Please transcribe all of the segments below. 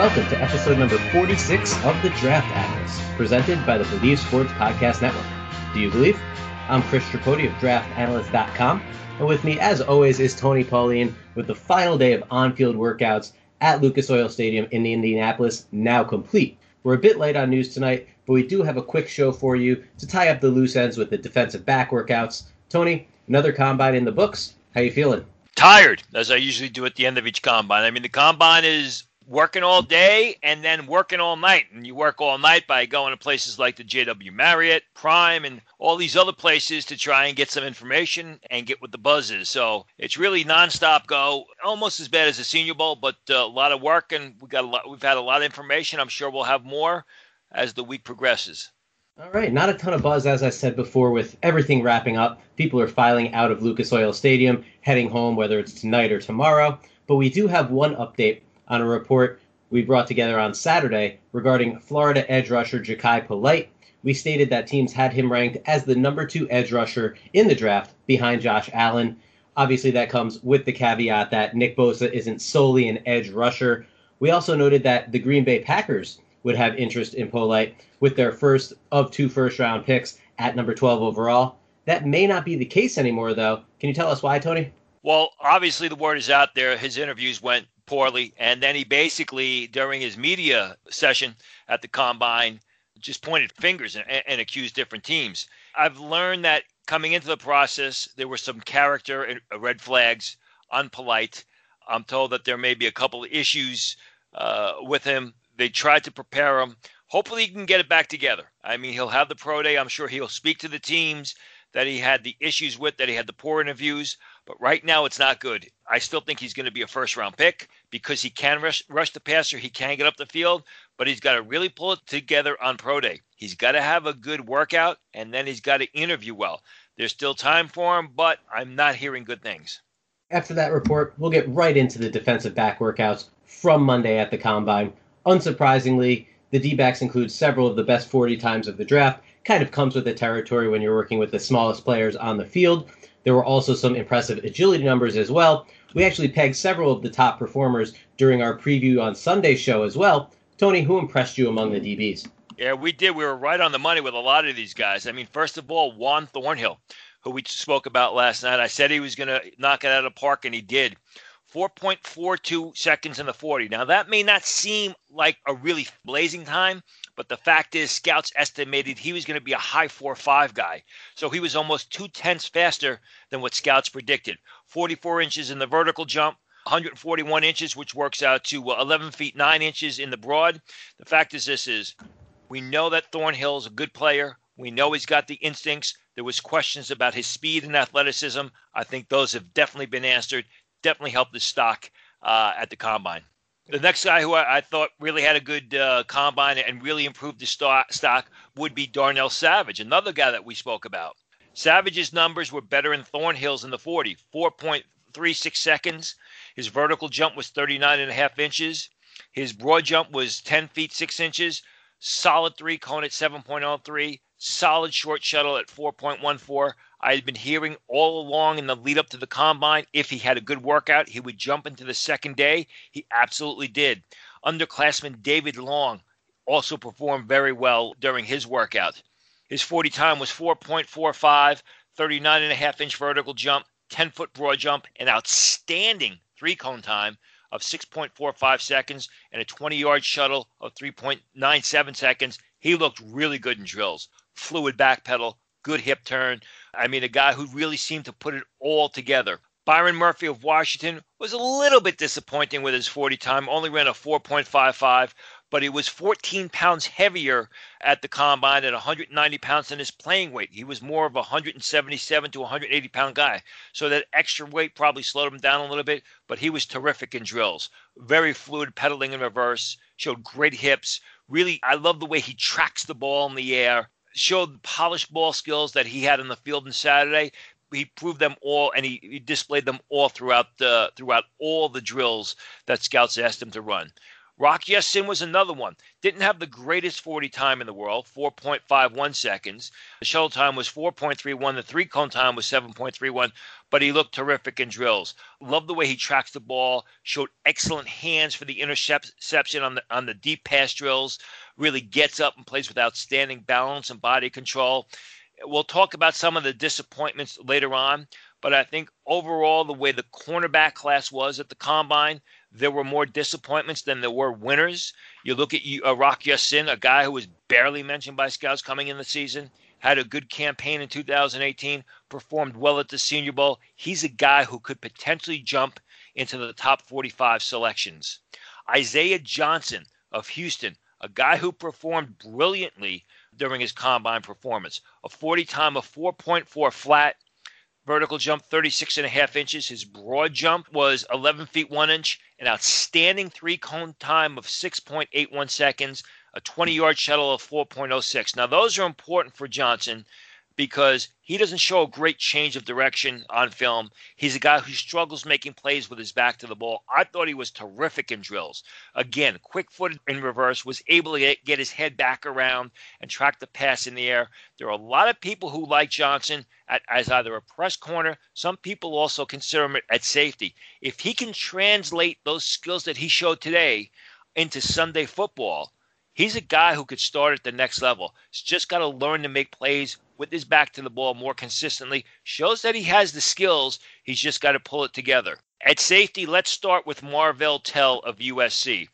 Welcome to episode number 46 of the Draft Analysts, presented by the Believe Sports Podcast Network. Do you believe? I'm Chris Tripodi of DraftAnalyst.com, and with me, as always, is Tony Pauline with the final day of on-field workouts at Lucas Oil Stadium in Indianapolis now complete. We're a bit late on news tonight, but we do have a quick show for you to tie up the loose ends with the defensive back workouts. Tony, another combine in the books. How you feeling? Tired, as I usually do at the end of each combine. I mean, the combine is working all day and then working all night. And you work all night by going to places like the JW Marriott, Prime, and all these other places to try and get some information and get what the buzz is. So it's really nonstop go, almost as bad as the Senior Bowl, but uh, a lot of work and we got a lot. We've had a lot of information. I'm sure we'll have more as the week progresses. All right, not a ton of buzz, as I said before, with everything wrapping up. People are filing out of Lucas Oil Stadium, heading home, whether it's tonight or tomorrow. But we do have one update on a report we brought together on Saturday regarding Florida edge rusher Jachai Polite. We stated that teams had him ranked as the number two edge rusher in the draft behind Josh Allen. Obviously, that comes with the caveat that Nick Bosa isn't solely an edge rusher. We also noted that the Green Bay Packers would have interest in Polite with their first of two first round picks at number 12 overall. That may not be the case anymore, though. Can you tell us why, Tony? Well, obviously, the word is out there. His interviews went poorly. And then he basically, during his media session at the combine, just pointed fingers and, and accused different teams. I've learned that coming into the process, there were some character uh, red flags, on Polite. I'm told that there may be a couple of issues uh, with him. They tried to prepare him. Hopefully, he can get it back together. I mean, he'll have the pro day. I'm sure he'll speak to the teams that he had the issues with, that he had the poor interviews. But right now, it's not good. I still think he's going to be a first round pick because he can rush, rush the passer, he can get up the field, but he's got to really pull it together on pro day. He's got to have a good workout, and then he's got to interview well. There's still time for him, but I'm not hearing good things. After that report, we'll get right into the defensive back workouts from Monday at the Combine. Unsurprisingly, the D backs include several of the best 40 times of the draft. Kind of comes with the territory when you're working with the smallest players on the field. There were also some impressive agility numbers as well. We actually pegged several of the top performers during our preview on Sunday show as well. Tony, who impressed you among the DBs? Yeah, we did. We were right on the money with a lot of these guys. I mean, first of all, Juan Thornhill, who we spoke about last night. I said he was going to knock it out of the park, and he did. 4.42 seconds in the 40. Now, that may not seem like a really blazing time, but the fact is, scouts estimated he was going to be a high 4 5 guy. So he was almost two tenths faster than what scouts predicted. 44 inches in the vertical jump, 141 inches, which works out to uh, 11 feet 9 inches in the broad. The fact is, this is we know that Thornhill's a good player. We know he's got the instincts. There was questions about his speed and athleticism. I think those have definitely been answered definitely helped the stock uh, at the combine. The next guy who I, I thought really had a good uh, combine and really improved the stock, stock would be Darnell Savage, another guy that we spoke about. Savage's numbers were better in Thornhill's in the 40, 4.36 seconds. His vertical jump was 39 and a half inches. His broad jump was 10 feet 6 inches. Solid three cone at 7.03. Solid short shuttle at 4.14. I had been hearing all along in the lead up to the combine if he had a good workout, he would jump into the second day. He absolutely did. Underclassman David Long also performed very well during his workout. His 40 time was 4.45, 39 and a half inch vertical jump, 10 foot broad jump, an outstanding three cone time of 6.45 seconds, and a 20 yard shuttle of 3.97 seconds. He looked really good in drills. Fluid back pedal, good hip turn. I mean, a guy who really seemed to put it all together. Byron Murphy of Washington was a little bit disappointing with his 40 time, only ran a 4.55, but he was 14 pounds heavier at the combine at 190 pounds than his playing weight. He was more of a 177 to 180 pound guy. So that extra weight probably slowed him down a little bit, but he was terrific in drills. Very fluid pedaling in reverse, showed great hips. Really, I love the way he tracks the ball in the air showed polished ball skills that he had on the field on Saturday. He proved them all, and he, he displayed them all throughout the throughout all the drills that scouts asked him to run. Rock Ya-Sin was another one. Didn't have the greatest 40 time in the world, 4.51 seconds. The shuttle time was 4.31. The three cone time was 7.31, but he looked terrific in drills. Loved the way he tracks the ball, showed excellent hands for the interception on the, on the deep pass drills, really gets up and plays with outstanding balance and body control. We'll talk about some of the disappointments later on, but I think overall, the way the cornerback class was at the combine, there were more disappointments than there were winners. You look at uh, Rock Ya-Sin, a guy who was barely mentioned by scouts coming in the season, had a good campaign in 2018, performed well at the Senior Bowl. He's a guy who could potentially jump into the top 45 selections. Isaiah Johnson of Houston, a guy who performed brilliantly during his combine performance. A 40 time of 4.4 flat, vertical jump 36 and a half inches. His broad jump was 11 feet 1 inch, an outstanding three cone time of 6.81 seconds, a 20 yard shuttle of 4.06. Now, those are important for Johnson because he doesn't show a great change of direction on film. He's a guy who struggles making plays with his back to the ball. I thought he was terrific in drills. Again, quick footed in reverse, was able to get his head back around and track the pass in the air. There are a lot of people who like Johnson at, as either a press corner. Some people also consider him at safety. If he can translate those skills that he showed today into Sunday football, He's a guy who could start at the next level. He's just got to learn to make plays with his back to the ball more consistently. Shows that he has the skills. He's just got to pull it together. At safety, let's start with Marvell Tell of USC.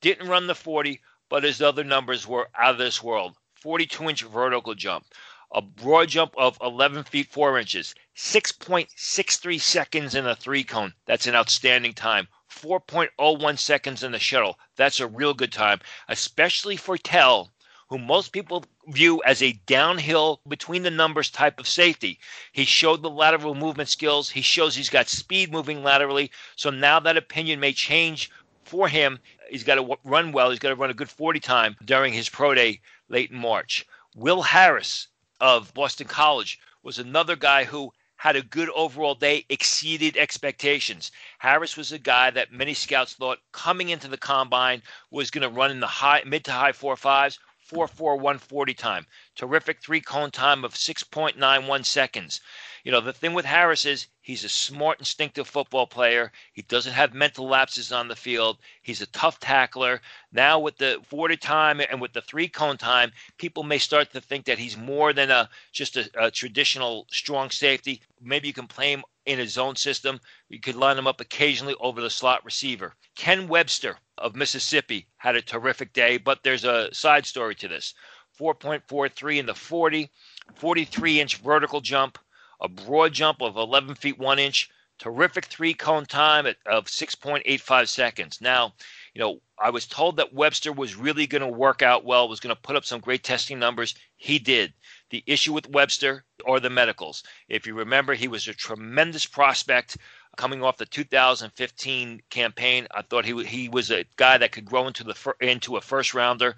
Didn't run the 40, but his other numbers were out of this world. 42 inch vertical jump, a broad jump of 11 feet 4 inches, 6.63 seconds in a three cone. That's an outstanding time. 4.01 seconds in the shuttle. That's a real good time, especially for Tell, who most people view as a downhill between the numbers type of safety. He showed the lateral movement skills. He shows he's got speed moving laterally. So now that opinion may change for him. He's got to run well. He's got to run a good 40 time during his pro day late in March. Will Harris of Boston College was another guy who had a good overall day, exceeded expectations. Harris was a guy that many scouts thought coming into the combine was going to run in the high mid to high four fives, 44140 time. Terrific three cone time of 6.91 seconds. You know, the thing with Harris is he's a smart, instinctive football player. He doesn't have mental lapses on the field. He's a tough tackler. Now, with the 40 time and with the three cone time, people may start to think that he's more than a just a, a traditional strong safety. Maybe you can play him in his zone system. You could line him up occasionally over the slot receiver. Ken Webster of Mississippi had a terrific day, but there's a side story to this. 4.43 in the 40, 43 inch vertical jump, a broad jump of 11 feet 1 inch, terrific three cone time at, of 6.85 seconds. Now, you know, I was told that Webster was really going to work out well, was going to put up some great testing numbers. He did. The issue with Webster are the medicals. If you remember, he was a tremendous prospect coming off the 2015 campaign. I thought he he was a guy that could grow into the into a first rounder.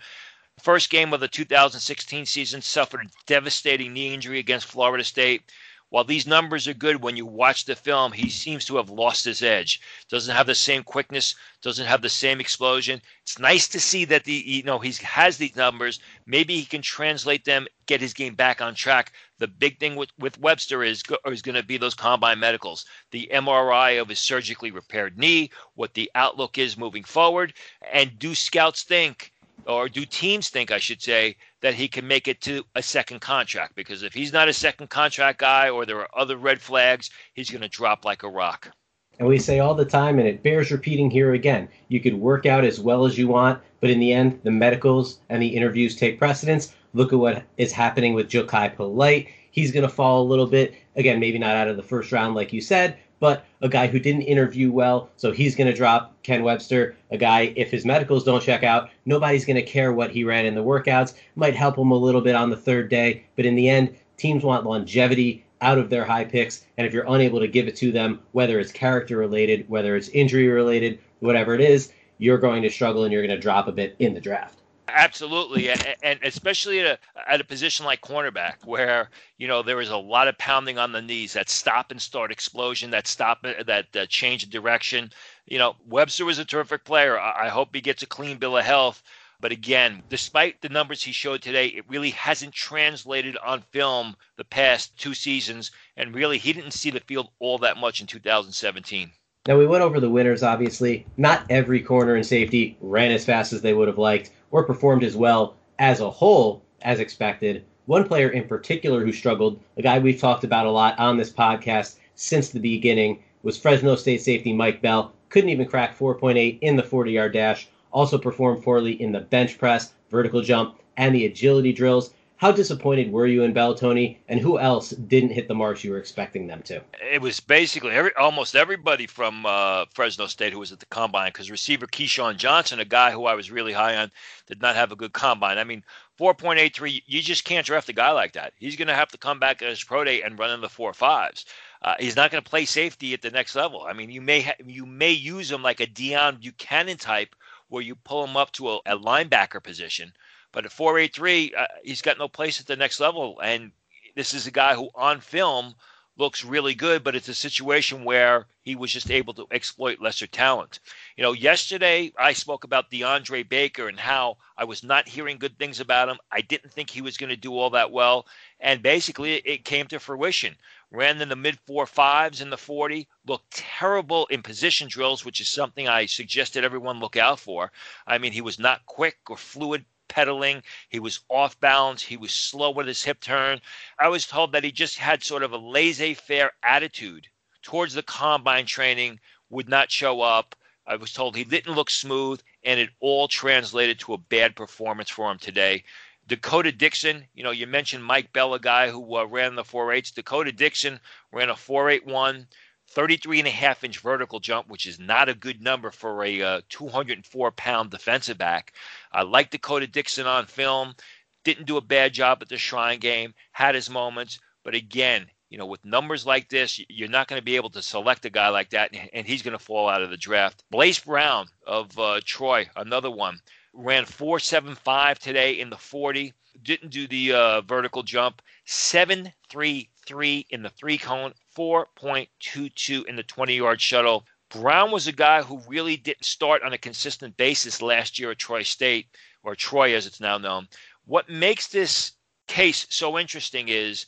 First game of the 2016 season suffered a devastating knee injury against Florida State. While these numbers are good, when you watch the film, he seems to have lost his edge. Doesn't have the same quickness, doesn't have the same explosion. It's nice to see that the you know he has these numbers. Maybe he can translate them, get his game back on track. The big thing with, with Webster is is going to be those combine medicals, the MRI of his surgically repaired knee, what the outlook is moving forward, and do scouts think or do teams think, I should say, that he can make it to a second contract? Because if he's not a second contract guy or there are other red flags, he's going to drop like a rock. And we say all the time, and it bears repeating here again you could work out as well as you want, but in the end, the medicals and the interviews take precedence. Look at what is happening with Jachai Polite. He's going to fall a little bit. Again, maybe not out of the first round, like you said, but a guy who didn't interview well, so he's going to drop Ken Webster, a guy, if his medicals don't check out, nobody's going to care what he ran in the workouts. Might help him a little bit on the third day, but in the end, teams want longevity out of their high picks, and if you're unable to give it to them, whether it's character related, whether it's injury related, whatever it is, you're going to struggle and you're going to drop a bit in the draft. Absolutely, and, and especially at a, at a position like cornerback, where you know there is a lot of pounding on the knees, that stop and start explosion, that stop that uh, change of direction. You know, Webster was a terrific player. I, I hope he gets a clean bill of health. But again, despite the numbers he showed today, it really hasn't translated on film the past two seasons, and really he didn't see the field all that much in 2017. Now, we went over the winners, obviously. Not every corner and safety ran as fast as they would have liked or performed as well as a whole as expected. One player in particular who struggled, a guy we've talked about a lot on this podcast since the beginning, was Fresno State safety Mike Bell. Couldn't even crack 4.8 in the 40 yard dash. Also performed poorly in the bench press, vertical jump, and the agility drills. How disappointed were you in Bell, Tony? And who else didn't hit the marks you were expecting them to? It was basically every almost everybody from uh, Fresno State who was at the combine because receiver KeeSean Johnson, a guy who I was really high on, did not have a good combine. I mean, 4.83, you just can't draft a guy like that. He's going to have to come back at his pro day and run in the four fives. Uh, he's not going to play safety at the next level. I mean, you may ha- you may use him like a Deone Bucannon type, where you pull him up to a, a linebacker position but at 483, uh, he's got no place at the next level. And this is a guy who, on film, looks really good, but it's a situation where he was just able to exploit lesser talent. You know, yesterday I spoke about DeAndre Baker and how I was not hearing good things about him. I didn't think he was going to do all that well. And basically, it came to fruition. Ran in the mid four fives in the 40, looked terrible in position drills, which is something I suggested everyone look out for. I mean, he was not quick or fluid pedaling. He was off balance. He was slow with his hip turn. I was told that he just had sort of a laissez faire attitude towards the combine training, would not show up. I was told he didn't look smooth, and it all translated to a bad performance for him today. Dakota Dixon, you know, you mentioned Mike Bell, a guy who uh, ran the 4.8s. Dakota Dixon ran a 4.81. 33 and a half inch vertical jump, which is not a good number for a uh, 204 pound defensive back. I like Dakota Dixon on film. Didn't do a bad job at the Shrine game. Had his moments, but again, you know, with numbers like this, you're not going to be able to select a guy like that, and he's going to fall out of the draft. Blace Brown of uh, Troy, another one, ran 4.75 today in the 40. Didn't do the uh, vertical jump. 7.33 in the three cone. 4.22 in the 20 yard shuttle. Brown was a guy who really didn't start on a consistent basis last year at Troy State, or Troy as it's now known. What makes this case so interesting is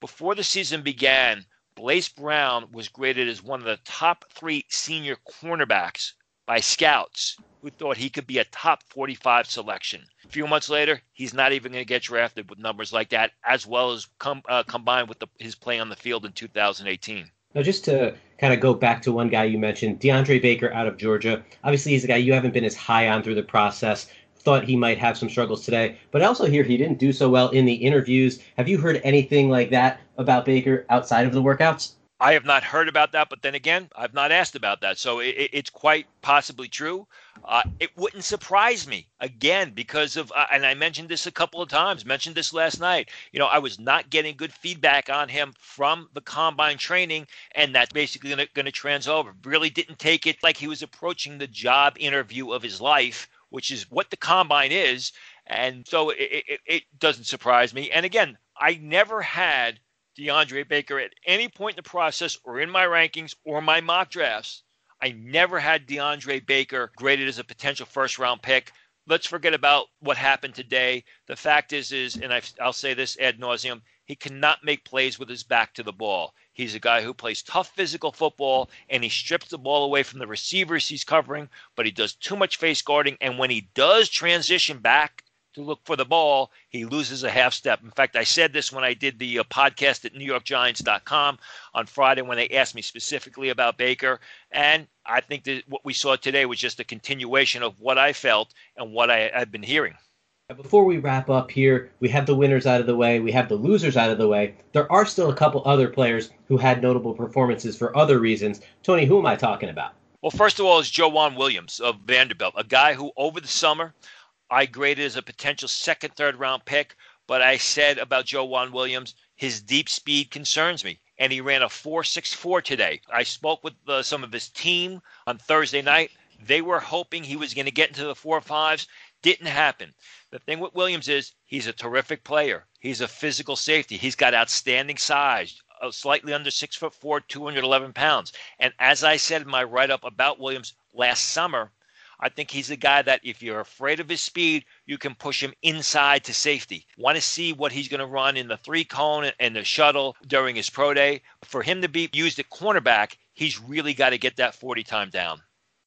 before the season began, Blace Brown was graded as one of the top three senior cornerbacks by scouts who thought he could be a top 45 selection. A few months later, he's not even going to get drafted with numbers like that, as well as com- uh, combined with the, his play on the field in 2018. Now, just to kind of go back to one guy you mentioned, DeAndre Baker out of Georgia. Obviously, he's a guy you haven't been as high on through the process. Thought he might have some struggles today, but I also hear he didn't do so well in the interviews. Have you heard anything like that about Baker outside of the workouts? I have not heard about that, but then again, I've not asked about that. So it, it's quite possibly true. Uh, it wouldn't surprise me again because of, uh, and I mentioned this a couple of times, mentioned this last night. You know, I was not getting good feedback on him from the combine training, and that's basically going to trans over. Really didn't take it like he was approaching the job interview of his life, which is what the combine is. And so it, it, it doesn't surprise me. And again, I never had DeAndre Baker at any point in the process or in my rankings or my mock drafts. I never had DeAndre Baker graded as a potential first round pick. Let's forget about what happened today. The fact is, is, and i will say this ad nauseum, he cannot make plays with his back to the ball. He's a guy who plays tough physical football and he strips the ball away from the receivers he's covering, but he does too much face guarding. And when he does transition back to look for the ball, he loses a half step. In fact, I said this when I did the uh, podcast at NewYorkGiants.com on Friday when they asked me specifically about Baker. And I think that what we saw today was just a continuation of what I felt and what I, I've been hearing. Before we wrap up here, we have the winners out of the way, we have the losers out of the way. There are still a couple other players who had notable performances for other reasons. Tony, who am I talking about? Well, first of all, is Joejuan Williams of Vanderbilt, a guy who over the summer I graded as a potential second, third round pick, but I said about Joejuan Williams, his deep speed concerns me. And he ran a 4.64 today. I spoke with uh, some of his team on Thursday night. They were hoping he was going to get into the four fives. Didn't happen. The thing with Williams is he's a terrific player. He's a physical safety. He's got outstanding size, uh, slightly under six foot four, 211 pounds. And as I said in my write up about Williams last summer, I think he's a guy that if you're afraid of his speed, you can push him inside to safety. Want to see what he's going to run in the three cone and the shuttle during his pro day. For him to be used at cornerback, he's really got to get that 40 time down.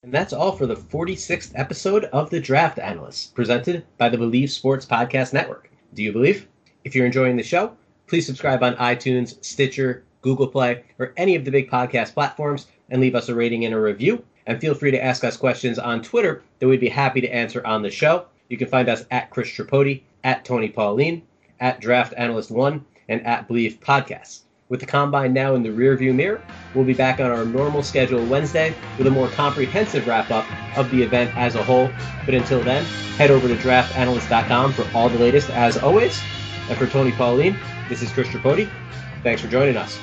And that's all for the 46th episode of The Draft Analysts, presented by the Believe Sports Podcast Network. Do you believe? If you're enjoying the show, please subscribe on iTunes, Stitcher, Google Play, or any of the big podcast platforms and leave us a rating and a review. And feel free to ask us questions on Twitter that we'd be happy to answer on the show. You can find us at Chris Tripodi, at Tony Pauline, at Draft Analyst One, and at Believe Podcasts. With the combine now in the rearview mirror, we'll be back on our normal schedule Wednesday with a more comprehensive wrap up of the event as a whole. But until then, head over to draftanalyst.com for all the latest as always. And for Tony Pauline, this is Chris Tripodi. Thanks for joining us.